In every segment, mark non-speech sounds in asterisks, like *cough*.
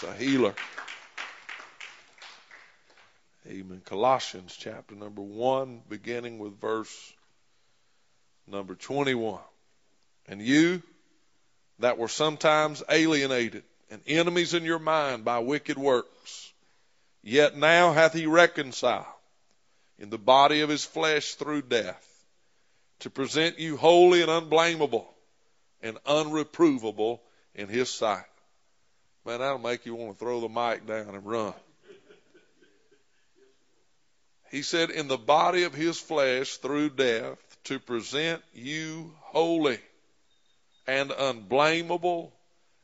He's a healer. Amen. Colossians chapter number 1, beginning with verse number 21. And you that were sometimes alienated and enemies in your mind by wicked works, yet now hath he reconciled in the body of his flesh through death to present you holy and unblameable and unreprovable in his sight. Man, that'll make you want to throw the mic down and run. He said, in the body of his flesh through death to present you holy and unblameable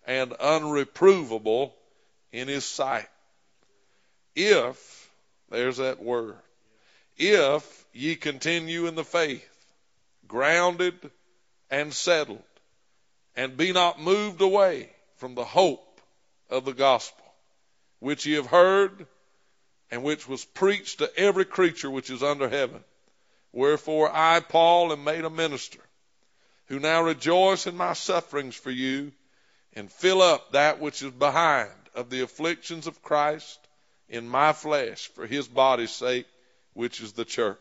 and unreprovable in his sight. If, there's that word, if ye continue in the faith, grounded and settled, and be not moved away from the hope of the gospel, which ye have heard, and which was preached to every creature which is under heaven. Wherefore I, Paul, am made a minister, who now rejoice in my sufferings for you, and fill up that which is behind of the afflictions of Christ in my flesh for his body's sake, which is the church.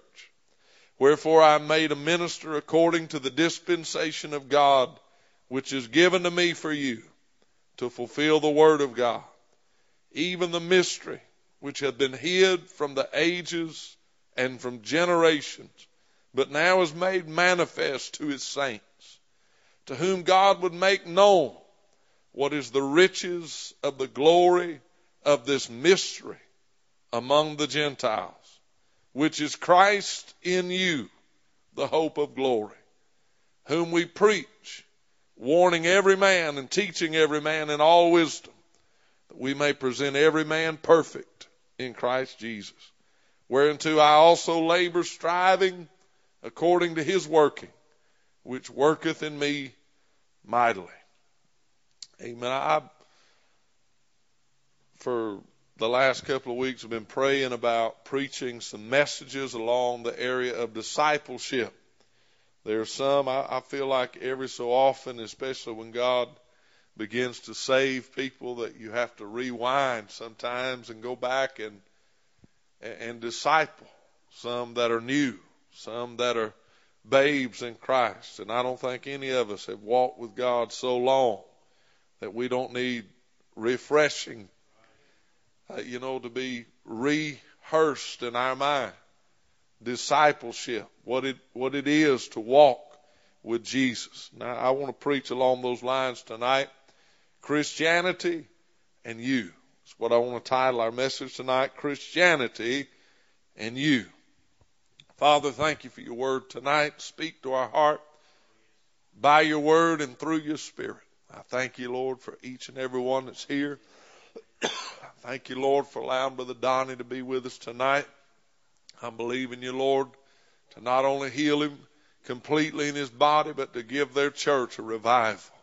Wherefore I am made a minister according to the dispensation of God, which is given to me for you, to fulfill the word of God, even the mystery which had been hid from the ages and from generations, but now is made manifest to his saints, to whom God would make known what is the riches of the glory of this mystery among the Gentiles, which is Christ in you, the hope of glory, whom we preach, warning every man and teaching every man in all wisdom, that we may present every man perfect in Christ Jesus. Whereunto I also labor, striving according to his working, which worketh in me mightily. Amen. I, for the last couple of weeks, have been praying about preaching some messages along the area of discipleship. There are some I, I feel like every so often, especially when God begins to save people that you have to rewind sometimes and go back and and disciple some that are new, some that are babes in Christ. And I don't think any of us have walked with God so long that we don't need refreshing, uh, you know, to be rehearsed in our mind. Discipleship, what it, what it is to walk with Jesus. Now, I want to preach along those lines tonight. Christianity and you. That's what I want to title our message tonight. Christianity and you. Father, thank you for your word tonight. Speak to our heart by your word and through your spirit. I thank you, Lord, for each and every one that's here. *coughs* thank you, Lord, for allowing Brother Donnie to be with us tonight. I'm believing you, Lord, to not only heal him completely in his body, but to give their church a revival.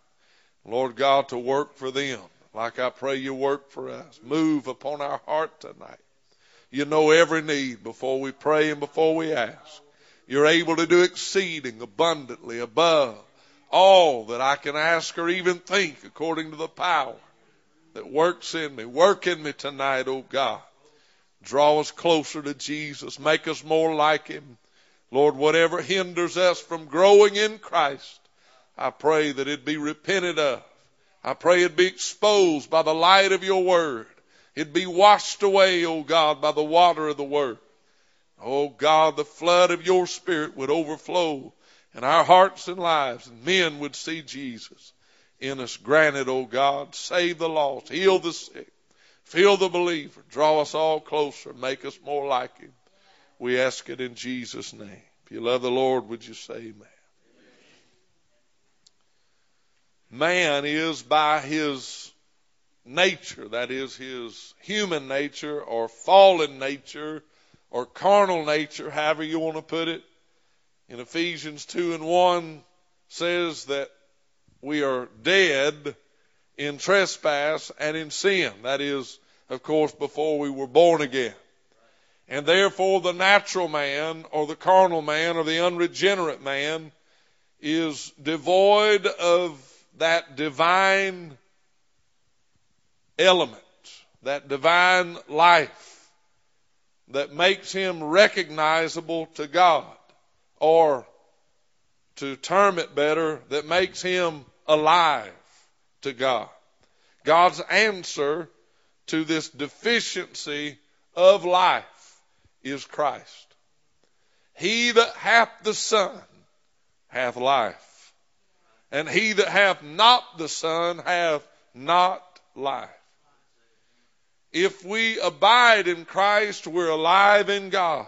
Lord God, to work for them like I pray you work for us. Move upon our heart tonight. You know every need before we pray and before we ask. You're able to do exceeding abundantly above all that I can ask or even think according to the power that works in me. Work in me tonight, oh God. Draw us closer to Jesus. Make us more like Him. Lord, whatever hinders us from growing in Christ, I pray that it be repented of. I pray it be exposed by the light of your word. It be washed away, O oh God, by the water of the word. Oh God, the flood of your spirit would overflow in our hearts and lives and men would see Jesus in us. Granted, O oh God, save the lost, heal the sick, fill the believer, draw us all closer, make us more like him. We ask it in Jesus' name. If you love the Lord, would you say amen? man is by his nature, that is his human nature or fallen nature or carnal nature, however you want to put it. In Ephesians 2 and 1 says that we are dead in trespass and in sin. That is, of course, before we were born again. And therefore the natural man or the carnal man or the unregenerate man is devoid of that divine element that divine life that makes him recognizable to God, or to term it better, that makes him alive to God. God's answer to this deficiency of life is Christ. He that hath the Son hath life, and he that hath not the Son hath not life. If we abide in Christ, we're alive in God.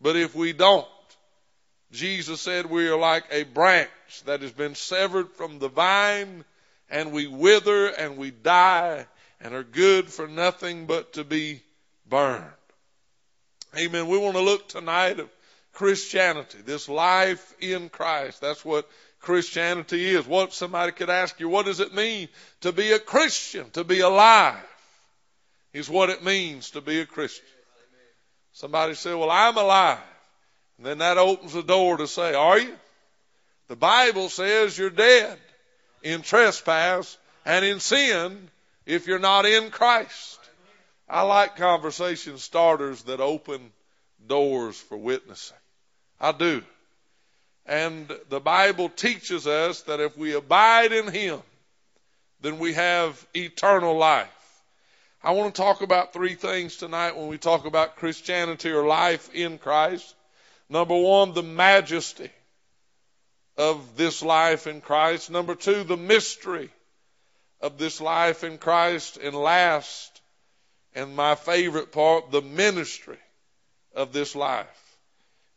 But if we don't, Jesus said we are like a branch that has been severed from the vine and we wither and we die and are good for nothing but to be burned. Amen. We want to look tonight at Christianity, this life in Christ. That's what Christianity is. What somebody could ask you, what does it mean to be a Christian, to be alive? Is what it means to be a Christian. Somebody said, well, I'm alive. And then that opens the door to say, are you? The Bible says you're dead in trespass and in sin if you're not in Christ. I like conversation starters that open doors for witnessing. I do. And the Bible teaches us that if we abide in Him, then we have eternal life. I want to talk about three things tonight when we talk about Christianity or life in Christ. Number one, the majesty of this life in Christ. Number two, the mystery of this life in Christ. And last, and my favorite part, the ministry of this life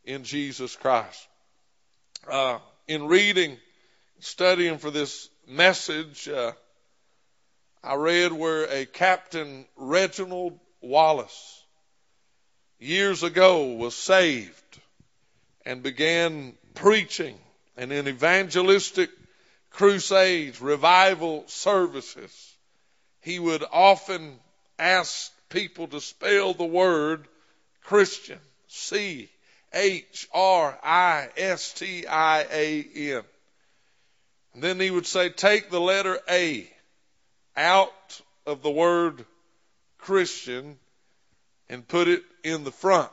in Jesus Christ. Uh, in reading, studying for this message, uh, I read where a Captain Reginald Wallace years ago was saved and began preaching and in evangelistic crusades, revival services, he would often ask people to spell the word Christian. C H R I S T I A N. And then he would say, take the letter A out of the word Christian and put it in the front.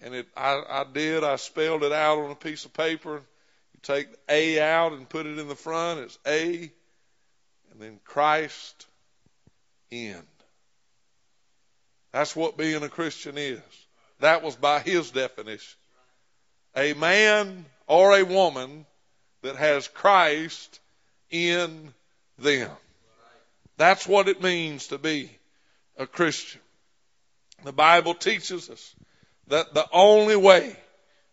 And it, I, I did. I spelled it out on a piece of paper. You take A out and put it in the front. It's A, and then Christ in. That's what being a Christian is. That was by his definition. A man or a woman that has Christ in them. That's what it means to be a Christian. The Bible teaches us that the only way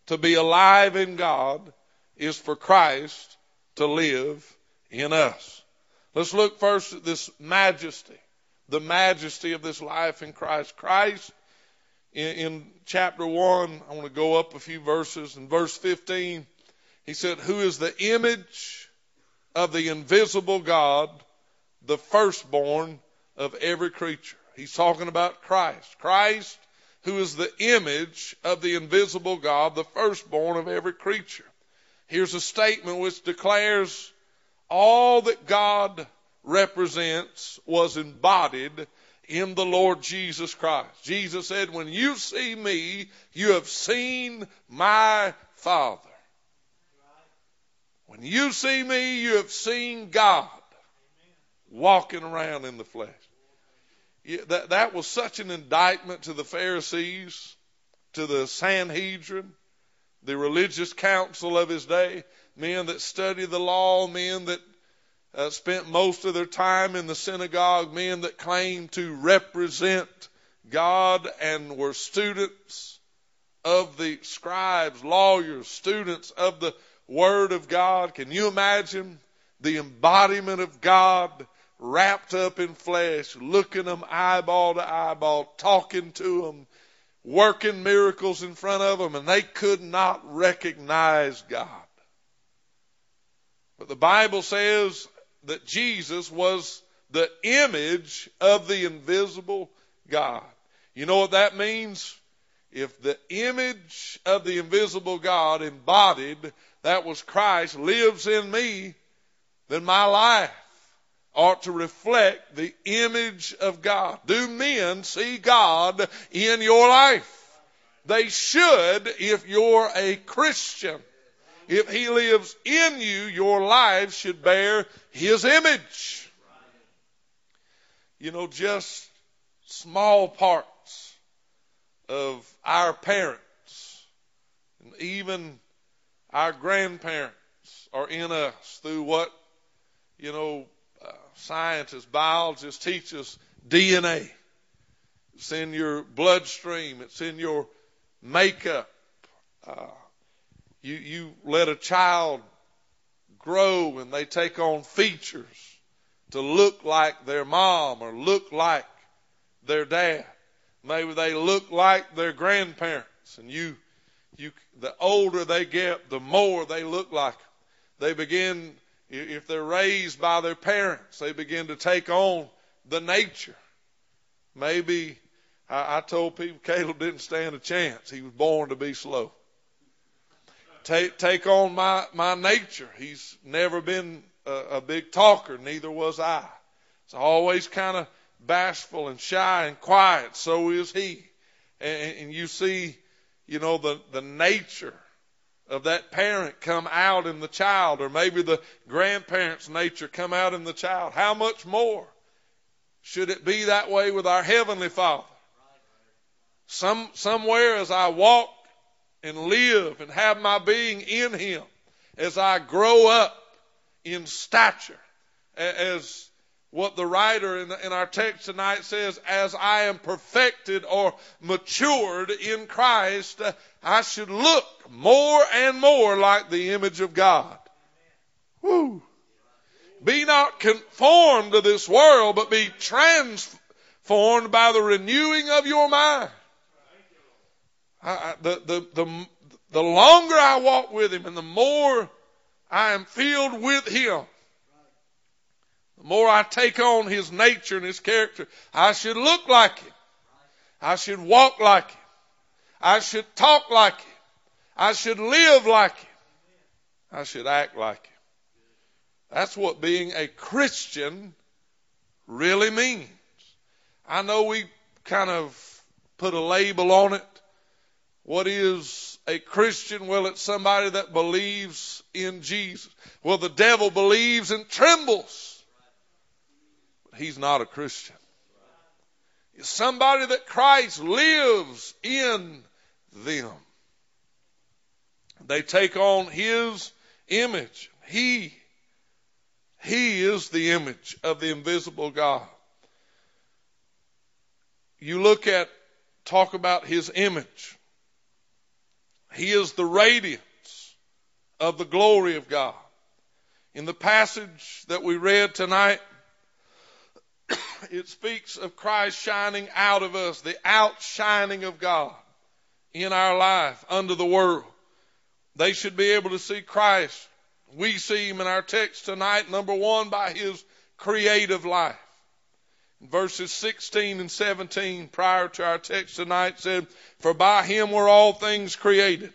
to be alive in God is for Christ to live in us. Let's look first at this majesty, the majesty of this life in Christ. Christ, in, in chapter 1, I want to go up a few verses. In verse 15, he said, Who is the image of the invisible God, the firstborn of every creature? He's talking about Christ. Christ who is the image of the invisible God, the firstborn of every creature. Here's a statement which declares all that God represents was embodied in the Lord Jesus Christ. Jesus said, when you see me, you have seen my Father. When you see me, you have seen God walking around in the flesh that, that was such an indictment to the Pharisees, to the Sanhedrin, the religious council of his day, men that studied the law, men that uh, spent most of their time in the synagogue, men that claimed to represent God and were students of the scribes, lawyers, students of the Word of God. Can you imagine the embodiment of God wrapped up in flesh, looking them eyeball to eyeball, talking to them, working miracles in front of them, and they could not recognize God. But the Bible says that Jesus was the image of the invisible God. You know what that means? If the image of the invisible God embodied, that was Christ, lives in me, then my life ought to reflect the image of God. Do men see God in your life? They should if you're a Christian. If He lives in you, your life should bear His image. You know, just small parts of our parents and even our grandparents are in us through what, you know, scientists, biologists teach us DNA. It's in your bloodstream. It's in your makeup. Uh, you, you let a child grow and they take on features to look like their mom or look like their dad. Maybe they look like their grandparents and you, you, the older they get, the more they look like them. They begin, if they're raised by their parents, they begin to take on the nature. Maybe I, I told people Caleb didn't stand a chance. He was born to be slow. Take, take on my, my nature. He's never been a, a big talker, neither was I. It's always kind of bashful and shy and quiet. So is he. And, and you see, you know, the, the nature of that parent come out in the child, or maybe the grandparent's nature come out in the child. How much more should it be that way with our Heavenly Father? Some, somewhere as I walk and live and have my being in Him, as I grow up in stature, as what the writer in, the, in, our text tonight says, as I am perfected or matured in Christ, I should look more and more like the image of God. Woo. Be not conformed to this world, but be transformed by the renewing of your mind. I, the, the, the, the longer I walk with Him and the more I am filled with Him, more I take on His nature and His character, I should look like Him. I should walk like Him. I should talk like Him. I should live like Him. I should act like Him. That's what being a Christian really means. I know we kind of put a label on it what is a Christian? Well, it's somebody that believes in Jesus. Well, the devil believes and trembles. He's not a Christian. It's somebody that Christ lives in them. They take on his image. He, he is the image of the invisible God. You look at, talk about his image. He is the radiance of the glory of God. In the passage that we read tonight, it speaks of Christ shining out of us, the outshining of God in our life under the world. They should be able to see Christ. We see him in our text tonight, number one, by his creative life. Verses 16 and 17 prior to our text tonight said, For by him were all things created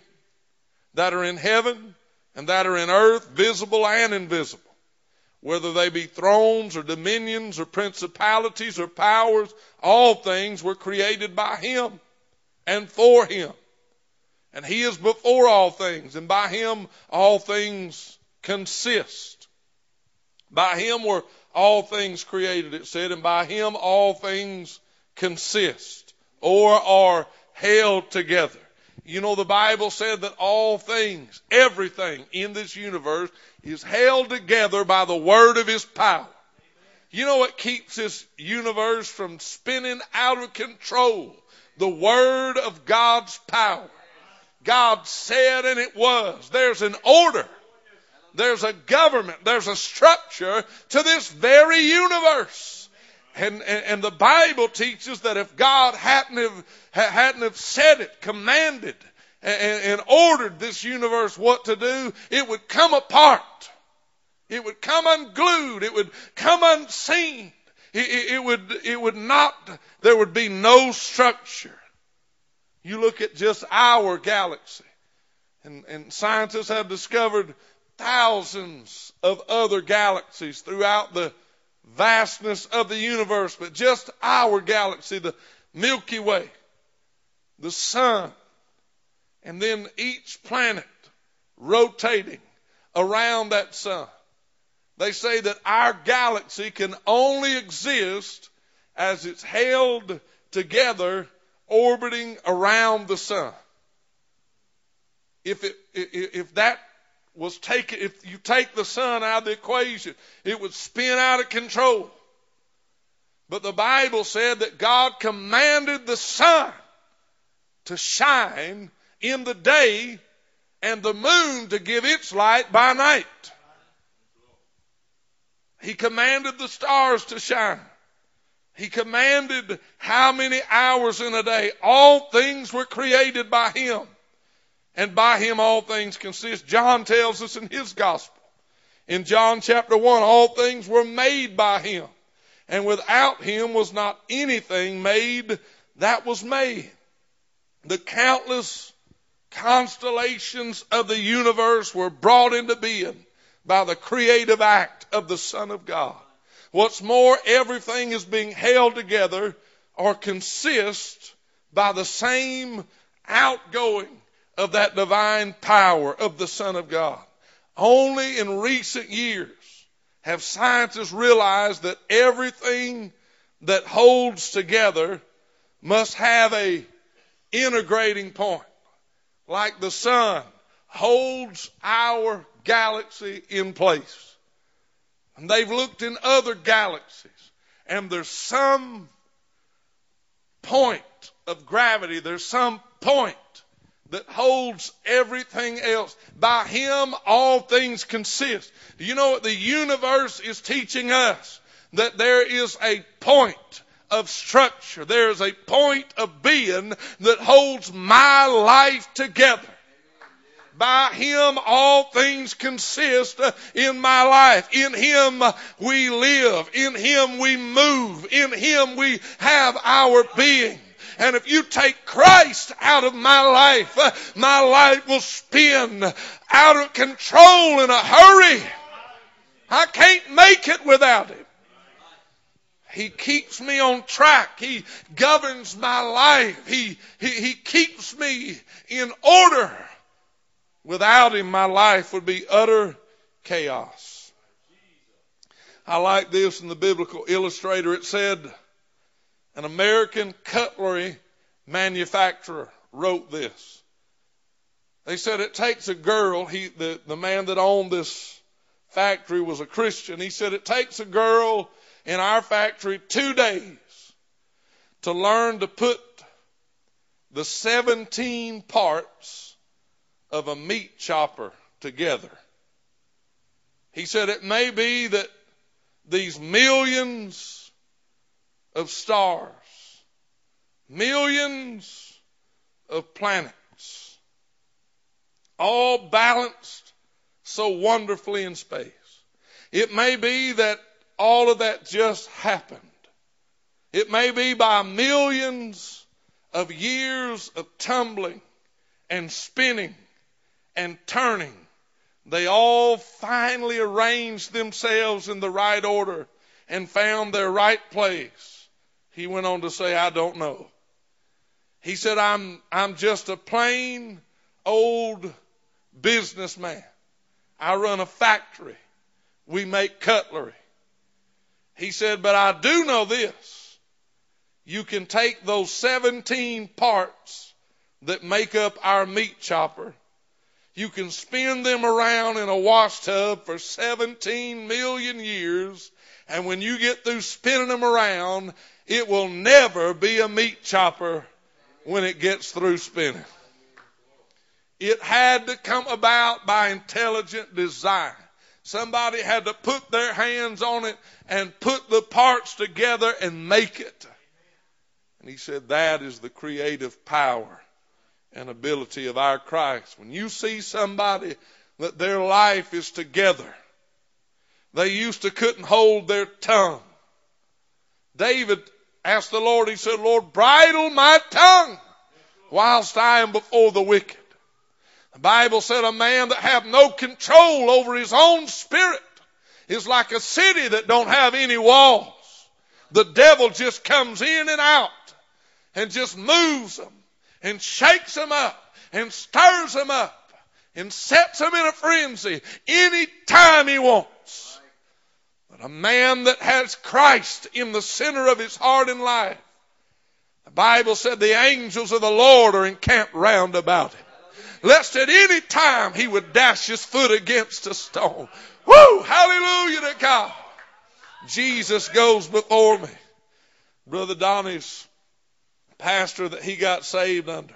that are in heaven and that are in earth, visible and invisible. Whether they be thrones or dominions or principalities or powers, all things were created by him and for him. And he is before all things, and by him all things consist. By him were all things created, it said, and by him all things consist or are held together. You know, the Bible said that all things, everything in this universe is held together by the word of his power. You know what keeps this universe from spinning out of control? The word of God's power. God said and it was. There's an order there's a government, there's a structure to this very universe. And, and, and the Bible teaches that if God hadn't have, hadn't have said it, commanded, and, and ordered this universe what to do, it would come apart. It would come unglued. It would come unseen. It, it, it, would, it would not, there would be no structure. You look at just our galaxy, and, and scientists have discovered thousands of other galaxies throughout the vastness of the universe, but just our galaxy, the Milky Way, the sun, and then each planet rotating around that sun. They say that our galaxy can only exist as it's held together orbiting around the sun. If it, if that was taken, if you take the sun out of the equation, it would spin out of control. But the Bible said that God commanded the sun to shine in the day and the moon to give its light by night. He commanded the stars to shine. He commanded how many hours in a day. All things were created by Him. And by Him all things consist. John tells us in his gospel. In John chapter 1, all things were made by Him. And without Him was not anything made that was made. The countless constellations of the universe were brought into being by the creative act of the Son of God. What's more, everything is being held together or consists by the same outgoing of that divine power of the Son of God. Only in recent years have scientists realized that everything that holds together must have a integrating point. Like the sun holds our galaxy in place. And they've looked in other galaxies and there's some point of gravity, there's some point that holds everything else. By Him, all things consist. Do you know what the universe is teaching us? That there is a point of structure. There is a point of being that holds my life together. By Him all things consist in my life. In Him we live. In Him we move. In Him we have our being. And if you take Christ out of my life, uh, my life will spin out of control in a hurry. I can't make it without Him. He keeps me on track. He governs my life. He, he, he keeps me in order. Without him, my life would be utter chaos. I like this in the biblical illustrator. It said, an American cutlery manufacturer wrote this. They said it takes a girl, he, the, the man that owned this factory was a Christian. He said it takes a girl in our factory two days to learn to put the 17 parts of a meat chopper together. He said it may be that these millions of stars, millions of planets, all balanced so wonderfully in space. It may be that all of that just happened. It may be by millions of years of tumbling and spinning and turning. They all finally arranged themselves in the right order and found their right place. He went on to say, I don't know. He said, I'm, I'm just a plain old businessman. I run a factory. We make cutlery. He said, but I do know this. You can take those 17 parts that make up our meat chopper. You can spin them around in a wash tub for 17 million years. And when you get through spinning them around, it will never be a meat chopper when it gets through spinning. It had to come about by intelligent design. Somebody had to put their hands on it and put the parts together and make it. And he said that is the creative power and ability of our Christ. When you see somebody that their life is together, they used to couldn't hold their tongue. David asked the Lord, he said, Lord, bridle my tongue whilst I am before the wicked. The Bible said a man that have no control over his own spirit is like a city that don't have any walls. The devil just comes in and out and just moves them and shakes them up and stirs them up and sets them in a frenzy any time he wants. A man that has Christ in the center of his heart and life, the Bible said the angels of the Lord are encamped round about him. Lest at any time he would dash his foot against a stone. Woo! Hallelujah to God. Jesus goes before me. Brother Donnie's pastor that he got saved under.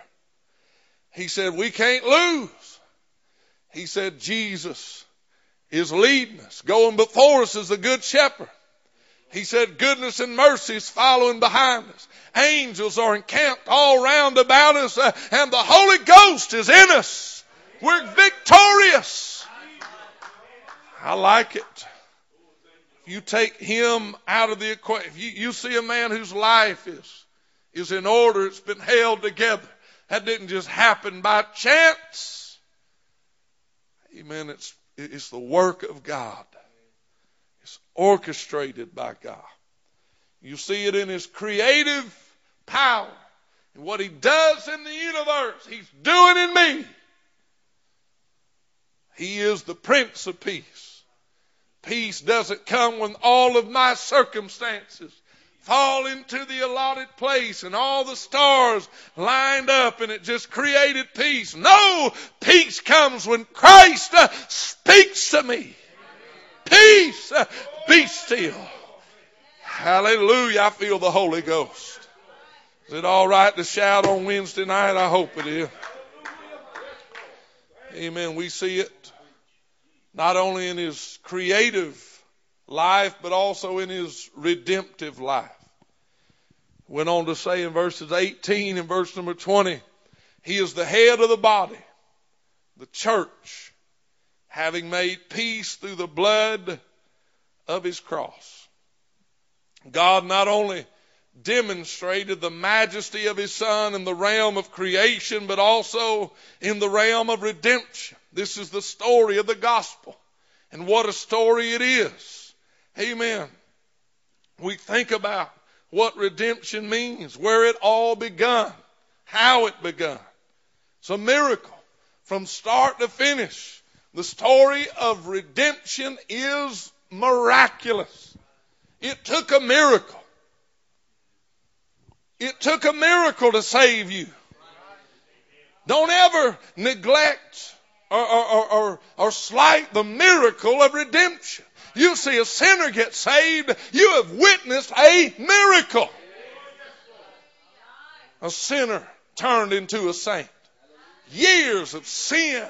He said, we can't lose. He said, Jesus is leading us, going before us as the good shepherd. He said, goodness and mercy is following behind us. Angels are encamped all round about us, uh, and the Holy Ghost is in us. We're victorious. I like it. You take him out of the equation, you, you see a man whose life is, is in order, it's been held together. That didn't just happen by chance. Amen. It's, it's the work of God. It's orchestrated by God. You see it in His creative power. And what He does in the universe, He's doing in me. He is the Prince of Peace. Peace doesn't come when all of my circumstances fall into the allotted place and all the stars lined up and it just created peace. No, peace comes when Christ uh, speaks to me. Peace, uh, be still. Hallelujah. I feel the Holy Ghost. Is it all right to shout on Wednesday night? I hope it is. Amen. We see it not only in his creative life, but also in his redemptive life. Went on to say in verses 18 and verse number 20, he is the head of the body, the church, having made peace through the blood of his cross. God not only demonstrated the majesty of his son in the realm of creation, but also in the realm of redemption. This is the story of the gospel. And what a story it is. Amen. We think about what redemption means, where it all begun, how it begun. It's a miracle from start to finish. The story of redemption is miraculous. It took a miracle. It took a miracle to save you. Don't ever neglect or, or, or, or slight the miracle of redemption. You see a sinner get saved, you have witnessed a miracle. A sinner turned into a saint. Years of sin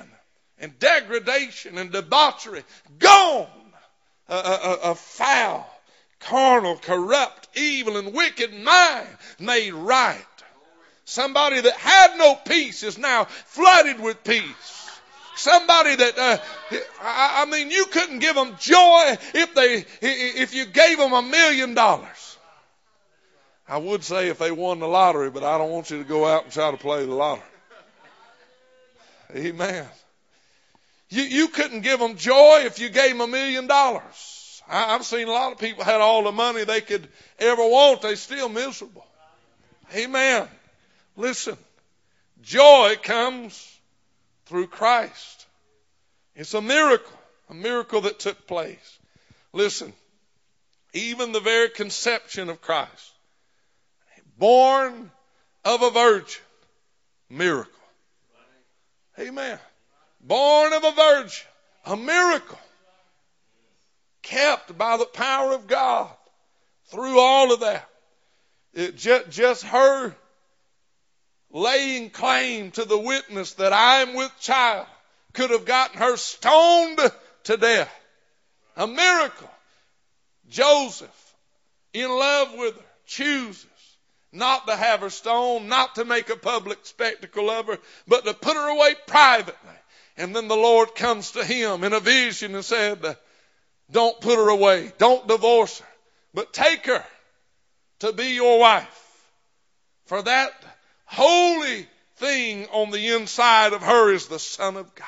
and degradation and debauchery gone. A, a, a foul, carnal, corrupt, evil, and wicked mind made right. Somebody that had no peace is now flooded with peace. Somebody that, uh, I mean, you couldn't give them joy if they, if you gave them a million dollars. I would say if they won the lottery, but I don't want you to go out and try to play the lottery. Amen. You, you couldn't give them joy if you gave them a million dollars. I've seen a lot of people had all the money they could ever want. They still miserable. Amen. Listen, joy comes through Christ. It's a miracle, a miracle that took place. Listen, even the very conception of Christ, born of a virgin, miracle. Amen. Born of a virgin, a miracle. Kept by the power of God through all of that. It just, just her laying claim to the witness that I'm with child could have gotten her stoned to death. A miracle. Joseph, in love with her, chooses not to have her stoned, not to make a public spectacle of her, but to put her away privately. And then the Lord comes to him in a vision and said, don't put her away. Don't divorce her, but take her to be your wife. For that holy thing on the inside of her is the Son of God.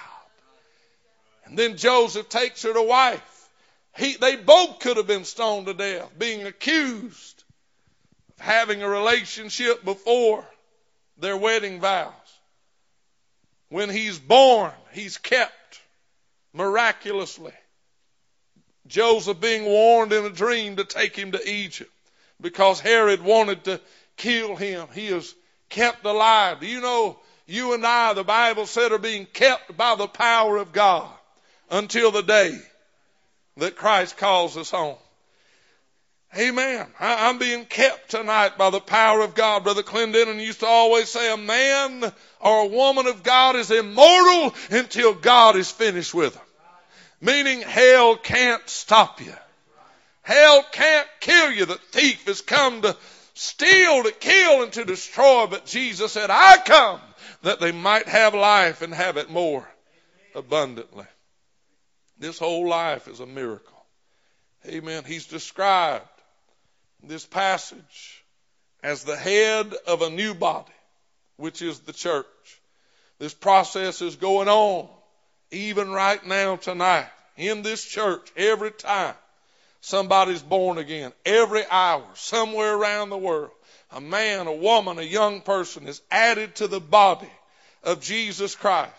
And then Joseph takes her to wife. He, they both could have been stoned to death, being accused of having a relationship before their wedding vows. When he's born, he's kept miraculously. Joseph being warned in a dream to take him to Egypt because Herod wanted to kill him. He is kept alive. Do you know you and I, the Bible said, are being kept by the power of God until the day that Christ calls us home. Amen. I, am being kept tonight by the power of God. Brother Clendenin used to always say a man or a woman of God is immortal until God is finished with them. Meaning hell can't stop you. Hell can't kill you. The thief has come to steal, to kill, and to destroy. But Jesus said, I come that they might have life and have it more abundantly. This whole life is a miracle. Amen. He's described this passage as the head of a new body, which is the church. This process is going on even right now tonight in this church every time somebody's born again, every hour, somewhere around the world. A man, a woman, a young person is added to the body of Jesus Christ.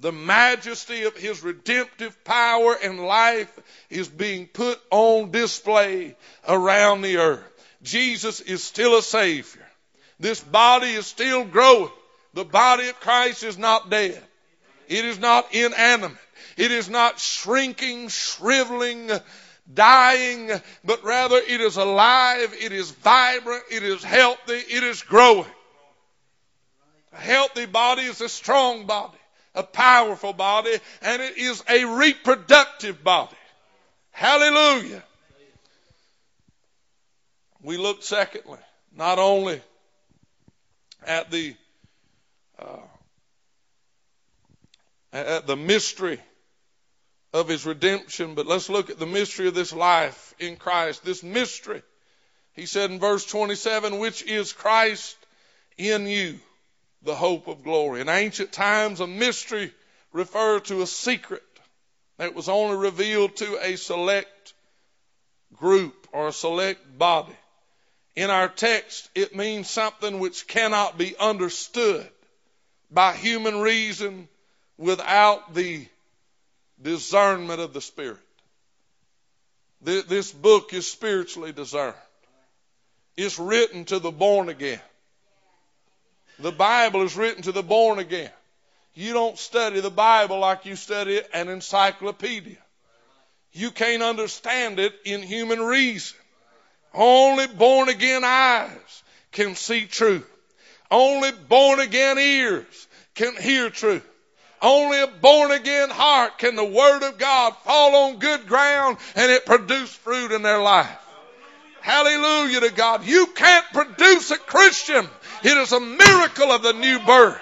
The majesty of his redemptive power and life is being put on display around the earth. Jesus is still a Savior. This body is still growing. The body of Christ is not dead. It is not inanimate. It is not shrinking, shriveling, dying, but rather it is alive, it is vibrant, it is healthy, it is growing. A healthy body is a strong body a powerful body, and it is a reproductive body. Hallelujah. We look secondly, not only at the uh, at the mystery of his redemption, but let's look at the mystery of this life in Christ. This mystery, he said in verse 27, which is Christ in you, the hope of glory. In ancient times, a mystery referred to a secret that was only revealed to a select group or a select body. In our text, it means something which cannot be understood by human reason without the discernment of the Spirit. This book is spiritually discerned. It's written to the born again. The Bible is written to the born again. You don't study the Bible like you study an encyclopedia. You can't understand it in human reason. Only born again eyes can see truth. Only born again ears can hear truth. Only a born again heart can the Word of God fall on good ground and it produce fruit in their life. Hallelujah to God. You can't produce a Christian it is a miracle of the new birth.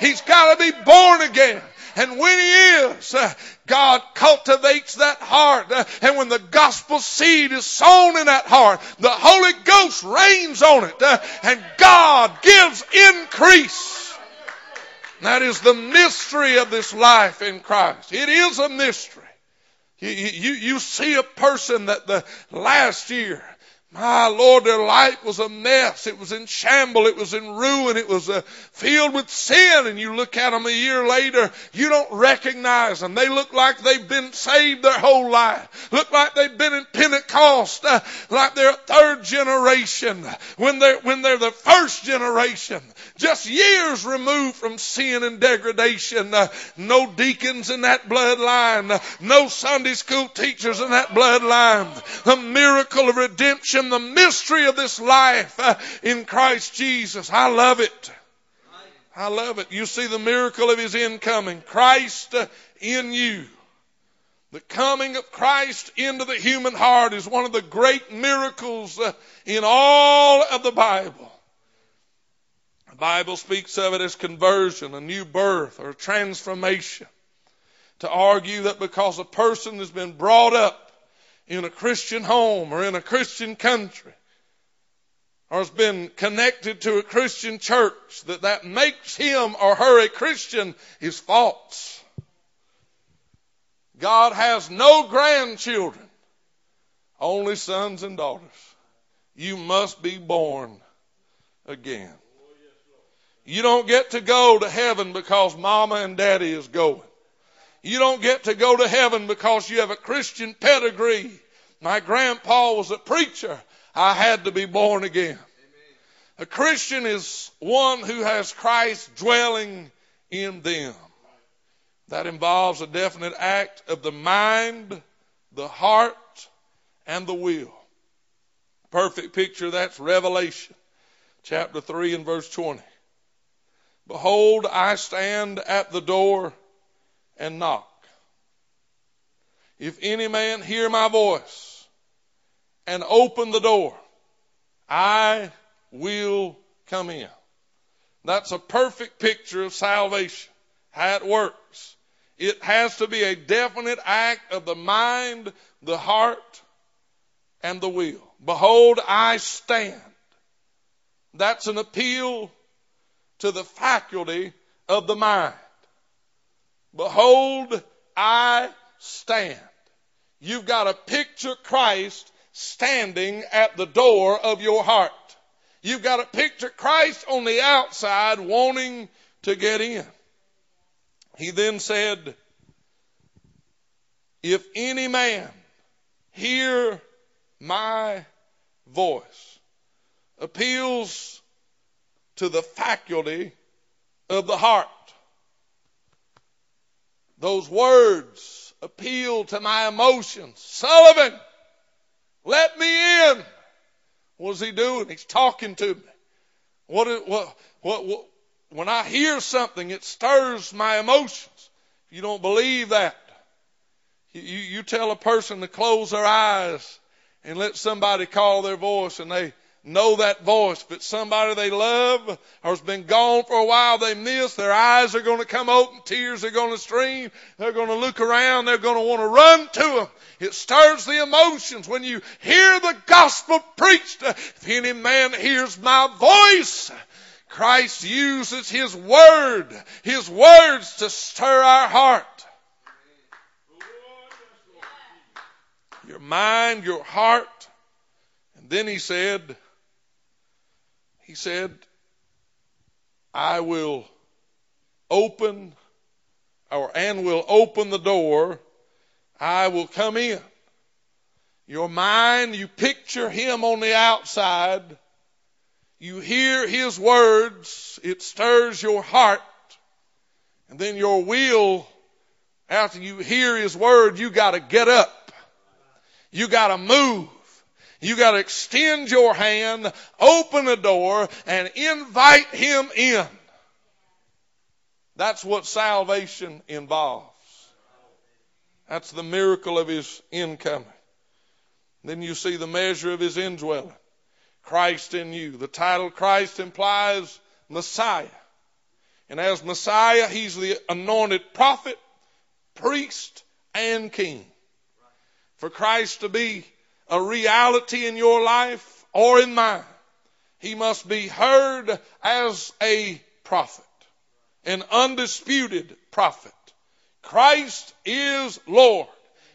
He's got to be born again. And when he is, uh, God cultivates that heart. Uh, and when the gospel seed is sown in that heart, the Holy Ghost rains on it. Uh, and God gives increase. That is the mystery of this life in Christ. It is a mystery. You, you, you see a person that the last year my Lord, their life was a mess. It was in shamble. It was in ruin. It was uh, filled with sin. And you look at them a year later, you don't recognize them. They look like they've been saved their whole life. Look like they've been in Pentecost, uh, like they're a third generation when they're, when they're the first generation. Just years removed from sin and degradation. Uh, no deacons in that bloodline. No Sunday school teachers in that bloodline. The miracle of redemption the mystery of this life uh, in Christ Jesus. I love it. I love it. You see the miracle of his incoming. Christ uh, in you. The coming of Christ into the human heart is one of the great miracles uh, in all of the Bible. The Bible speaks of it as conversion, a new birth, or transformation. To argue that because a person has been brought up in a Christian home or in a Christian country or has been connected to a Christian church that that makes him or her a Christian is false. God has no grandchildren only sons and daughters, you must be born again. You don't get to go to heaven because mama and daddy is going. You don't get to go to heaven because you have a Christian pedigree. My grandpa was a preacher. I had to be born again. A Christian is one who has Christ dwelling in them. That involves a definite act of the mind, the heart, and the will. Perfect picture, that's Revelation chapter 3 and verse 20. Behold, I stand at the door and knock. If any man hear my voice and open the door, I will come in. That's a perfect picture of salvation, how it works. It has to be a definite act of the mind, the heart, and the will. Behold, I stand. That's an appeal to the faculty of the mind. Behold, I stand. You've got to picture Christ standing at the door of your heart. You've got to picture Christ on the outside wanting to get in. He then said, If any man hear my voice, appeals to the faculty of the heart. Those words appeal to my emotions. Sullivan, let me in. What's he doing? He's talking to me. What, what, what, what, when I hear something, it stirs my emotions. If you don't believe that, you, you tell a person to close their eyes and let somebody call their voice and they know that voice. It's somebody they love or has been gone for a while, they miss, their eyes are going to come open, tears are going to stream, they're going to look around, they're going to want to run to them. It stirs the emotions when you hear the gospel preached. If any man hears my voice, Christ uses His Word, His words to stir our heart. Your mind, your heart. And then He said, he said, I will open or and will open the door. I will come in. Your mind, you picture him on the outside. You hear his words. It stirs your heart. And then your will, after you hear his word, you gotta get up. You gotta move. You got to extend your hand, open the door, and invite him in. That's what salvation involves. That's the miracle of his incoming. Then you see the measure of his indwelling. Christ in you. The title Christ implies Messiah. And as Messiah, he's the anointed prophet, priest, and king. For Christ to be a reality in your life or in mine, he must be heard as a prophet, an undisputed prophet. Christ is Lord.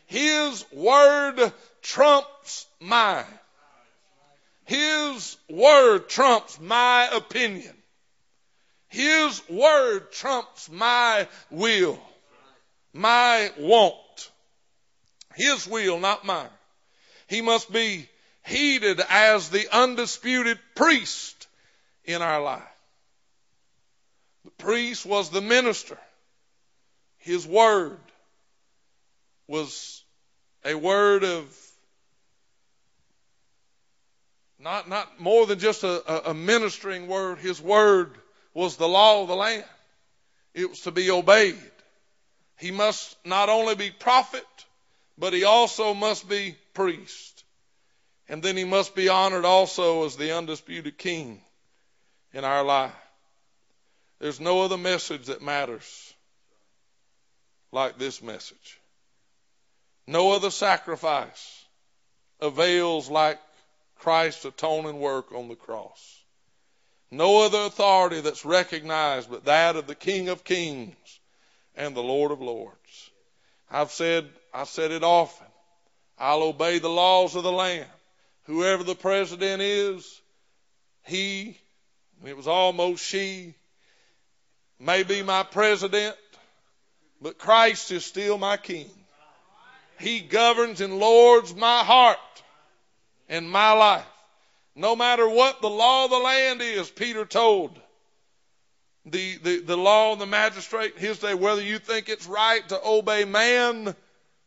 His word trumps mine. His word trumps my opinion. His word trumps my will, my want. His will, not mine. He must be heeded as the undisputed priest in our life. The priest was the minister. His word was a word of not, not more than just a, a ministering word. His word was the law of the land. It was to be obeyed. He must not only be prophet, but he also must be priest. And then he must be honored also as the undisputed king in our life. There's no other message that matters like this message. No other sacrifice avails like Christ's atoning work on the cross. No other authority that's recognized but that of the King of Kings and the Lord of Lords. I've said, I said it often. I'll obey the laws of the land. Whoever the president is, he, it was almost she, may be my president, but Christ is still my king. He governs and lords my heart and my life. No matter what the law of the land is, Peter told the, the, the law and the magistrate in his day, whether you think it's right to obey man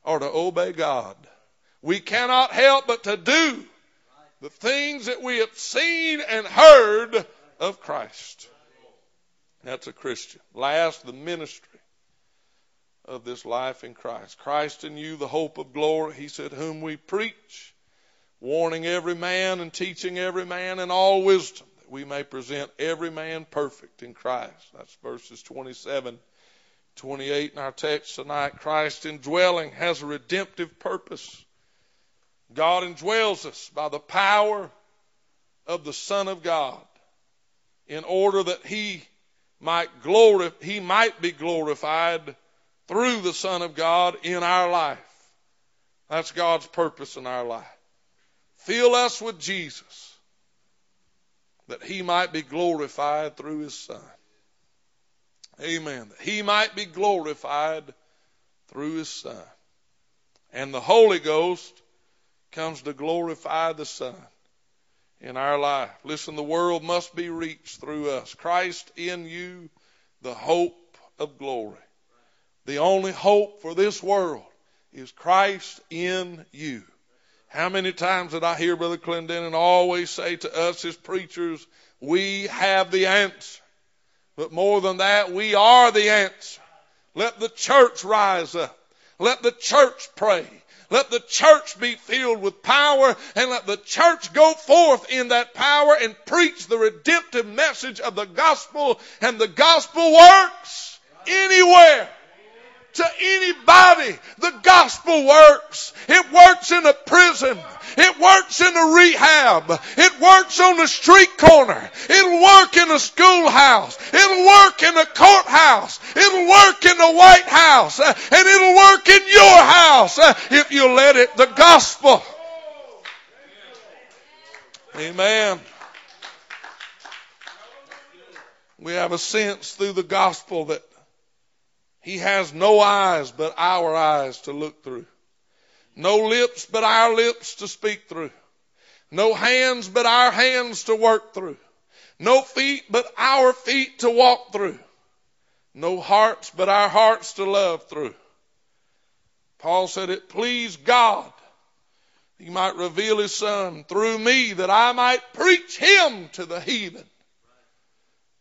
or to obey God. We cannot help but to do the things that we have seen and heard of Christ. That's a Christian. Last, the ministry of this life in Christ. Christ in you, the hope of glory. He said, whom we preach, warning every man and teaching every man in all wisdom, we may present every man perfect in Christ. That's verses 27, 28 in our text tonight. Christ indwelling has a redemptive purpose. God indwells us by the power of the Son of God in order that He might glory, He might be glorified through the Son of God in our life. That's God's purpose in our life. Fill us with Jesus that He might be glorified through His Son. Amen. That He might be glorified through His Son. And the Holy Ghost comes to glorify the Son in our life. Listen, the world must be reached through us. Christ in you, the hope of glory. The only hope for this world is Christ in you. How many times did I hear Brother Clendenin always say to us as preachers, we have the answer. But more than that, we are the answer. Let the church rise up. Let the church pray. Let the church be filled with power and let the church go forth in that power and preach the redemptive message of the gospel and the gospel works anywhere to anybody. The gospel works. It works in a prison. It works in a rehab. It works on the street corner. It'll work in a schoolhouse. It'll work in a courthouse. It'll work in the White House. Uh, and it'll work in your house uh, if you let it. The gospel. Amen. We have a sense through the gospel that he has no eyes but our eyes to look through. No lips but our lips to speak through. No hands but our hands to work through. No feet but our feet to walk through. No hearts but our hearts to love through. Paul said it pleased God. He might reveal his son through me that I might preach him to the heathen.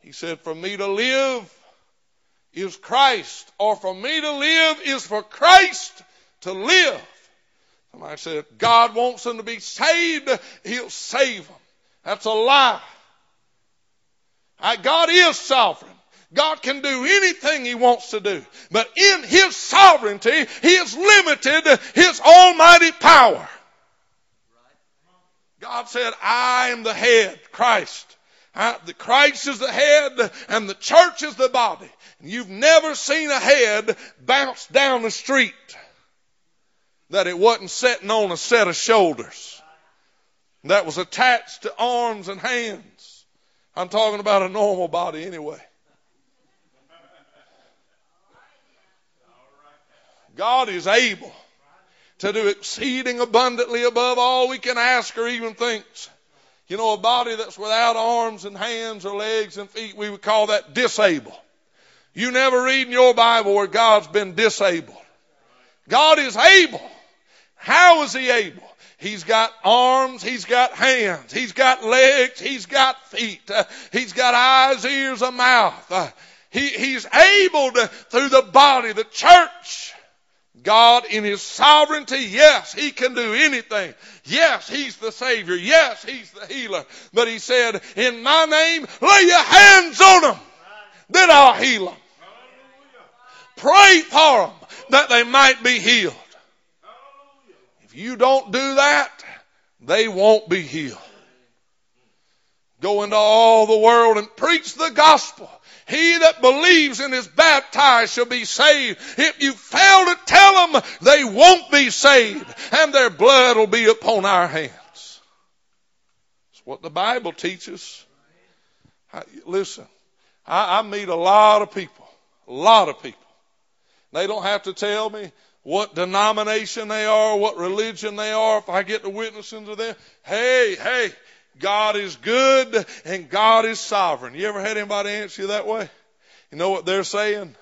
He said, for me to live is Christ, or for me to live is for Christ to live. Somebody said, if God wants them to be saved, He'll save them. That's a lie. Uh, God is sovereign. God can do anything He wants to do. But in His sovereignty, He has limited His almighty power. God said, I am the head, Christ. The Christ is the head and the church is the body. And You've never seen a head bounce down the street that it wasn't sitting on a set of shoulders that was attached to arms and hands. I'm talking about a normal body anyway. God is able to do exceeding abundantly above all we can ask or even think. You know, a body that's without arms and hands or legs and feet, we would call that disabled. You never read in your Bible where God's been disabled. God is able. How is He able? He's got arms, He's got hands, He's got legs, He's got feet, uh, He's got eyes, ears, a mouth. Uh, he, he's able to, through the body, the church, God in His sovereignty, yes, He can do anything. Yes, He's the Savior. Yes, He's the healer. But He said, in my name, lay your hands on them, then I'll heal them. Pray for them that they might be healed. If you don't do that, they won't be healed. Go into all the world and preach the gospel. He that believes and is baptized shall be saved. If you fail to tell them, they won't be saved and their blood will be upon our hands. It's what the Bible teaches. I, listen, I, I meet a lot of people, a lot of people. They don't have to tell me what denomination they are, what religion they are, if I get to witnessing to them. Hey, hey, God is good and God is sovereign. You ever had anybody answer you that way? You know what they're saying?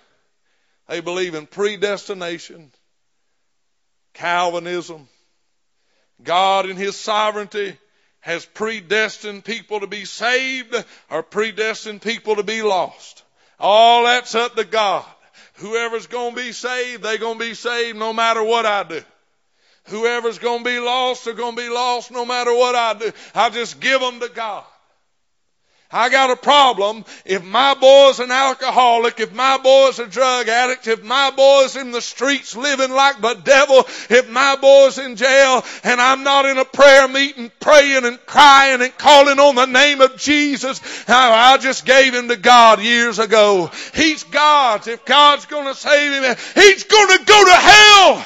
They believe in predestination, Calvinism. God in His sovereignty has predestined people to be saved or predestined people to be lost. All that's up to God. Whoever's gonna be saved, they're gonna be saved no matter what I do. Whoever's going to be lost, they're going to be lost no matter what I do. I just give them to God. I got a problem. If my boy's an alcoholic, if my boy's a drug addict, if my boy's in the streets living like the devil, if my boy's in jail and I'm not in a prayer meeting praying and crying and calling on the name of Jesus, I just gave him to God years ago. He's God's. If God's going to save him, he's going to go to hell.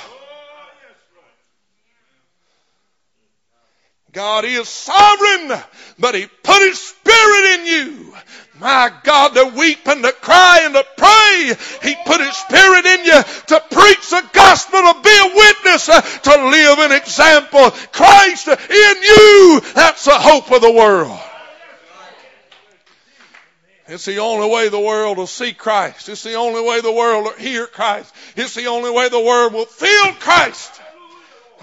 God is sovereign, but He put His Spirit in you. My God, to weep and to cry and to pray. He put His Spirit in you to preach the gospel, to be a witness, uh, to live an example. Christ in you, that's the hope of the world. It's the only way the world will see Christ. It's the only way the world will hear Christ. It's the only way the world will feel Christ.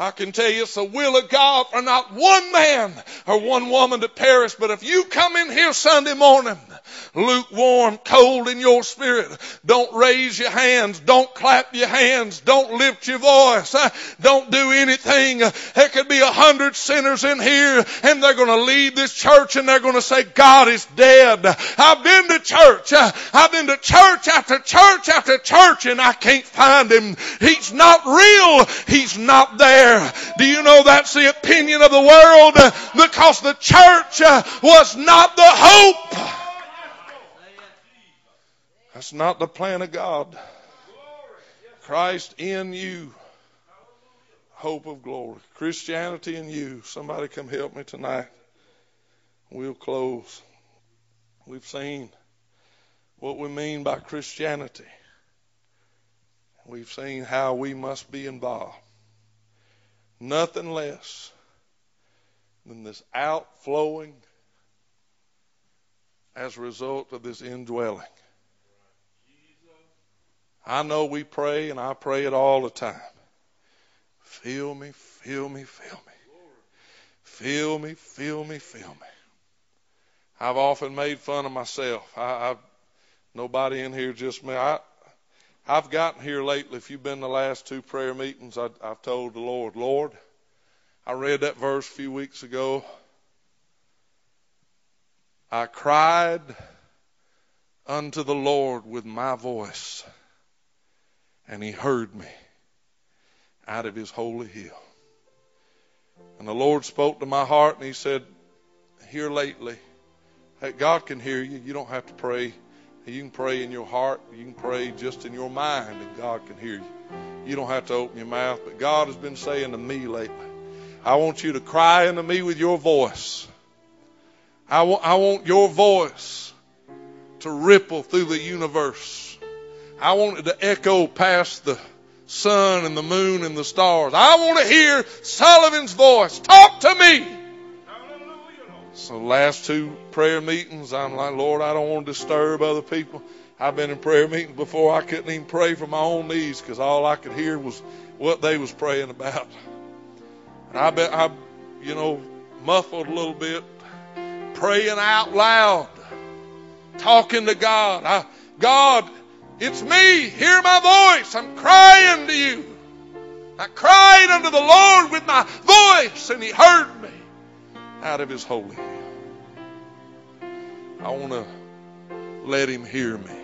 I can tell you it's the will of God for not one man or one woman to perish. But if you come in here Sunday morning, lukewarm, cold in your spirit, don't raise your hands, don't clap your hands, don't lift your voice, don't do anything. There could be a hundred sinners in here and they're going to leave this church and they're going to say, God is dead. I've been to church. I've been to church after church after church and I can't find him. He's not real. He's not there there. Do you know that's the opinion of the world? Because the church uh, was not the hope. That's not the plan of God. Christ in you. Hope of glory. Christianity in you. Somebody come help me tonight. We'll close. We've seen what we mean by Christianity. We've seen how we must be involved nothing less than this outflowing as a result of this indwelling. I know we pray, and I pray it all the time. Fill me, fill me, fill me. Fill me, fill me, fill me. I've often made fun of myself. I, I've nobody in here just me. I, I've gotten here lately. If you've been the last two prayer meetings, I, I've told the Lord, Lord, I read that verse a few weeks ago. I cried unto the Lord with my voice, and he heard me out of his holy hill. And the Lord spoke to my heart, and he said, Here lately, God can hear you. You don't have to pray you can pray in your heart. You can pray just in your mind, and God can hear you. You don't have to open your mouth. But God has been saying to me lately, I want you to cry unto me with your voice. I want, I want your voice to ripple through the universe. I want it to echo past the sun and the moon and the stars. I want to hear Sullivan's voice. Talk to me. So last two prayer meetings, I'm like, Lord, I don't want to disturb other people. I've been in prayer meetings before I couldn't even pray for my own knees because all I could hear was what they was praying about. And I bet I, you know, muffled a little bit, praying out loud, talking to God. I, God, it's me. Hear my voice. I'm crying to you. I cried unto the Lord with my voice, and He heard me out of his holy. I want to let him hear me.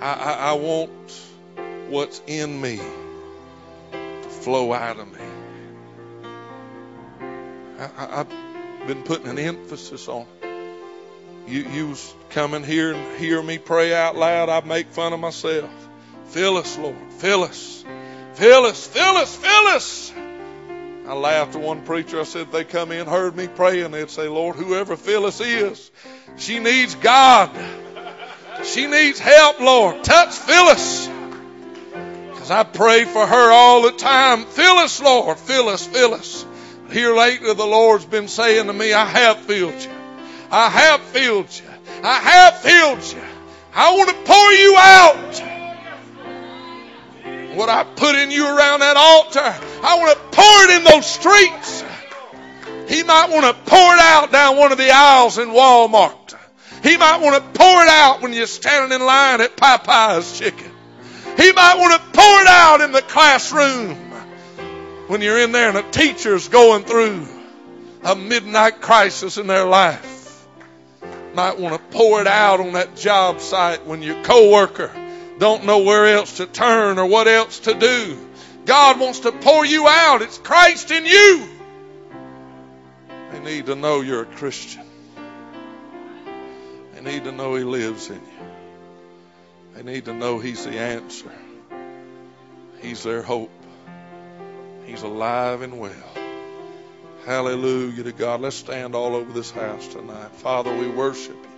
I, I, I want what's in me to flow out of me. I, I, been putting an emphasis on. You, you was coming here and hear me pray out loud. I make fun of myself. Fill us, Lord. Fill us. Fill us. Fill us. Fill us. I laughed at one preacher. I said, they come in, heard me praying, they'd say, Lord, whoever Phyllis is, she needs God. She needs help, Lord. Touch Phyllis. Because I pray for her all the time. Phyllis, Lord. Phyllis, Phyllis. Here lately, the Lord's been saying to me, I have filled you. I have filled you. I have filled you. I want to pour you out. What I put in you around that altar, I want to pour it in those streets. He might want to pour it out down one of the aisles in Walmart. He might want to pour it out when you're standing in line at Popeye's Chicken. He might want to pour it out in the classroom when you're in there and a teacher's going through a midnight crisis in their life. Might want to pour it out on that job site when your coworker don't know where else to turn or what else to do. God wants to pour you out. It's Christ in you. They need to know you're a Christian. They need to know He lives in you. They need to know He's the answer. He's their hope. He's alive and well. Hallelujah to God. Let's stand all over this house tonight. Father, we worship you.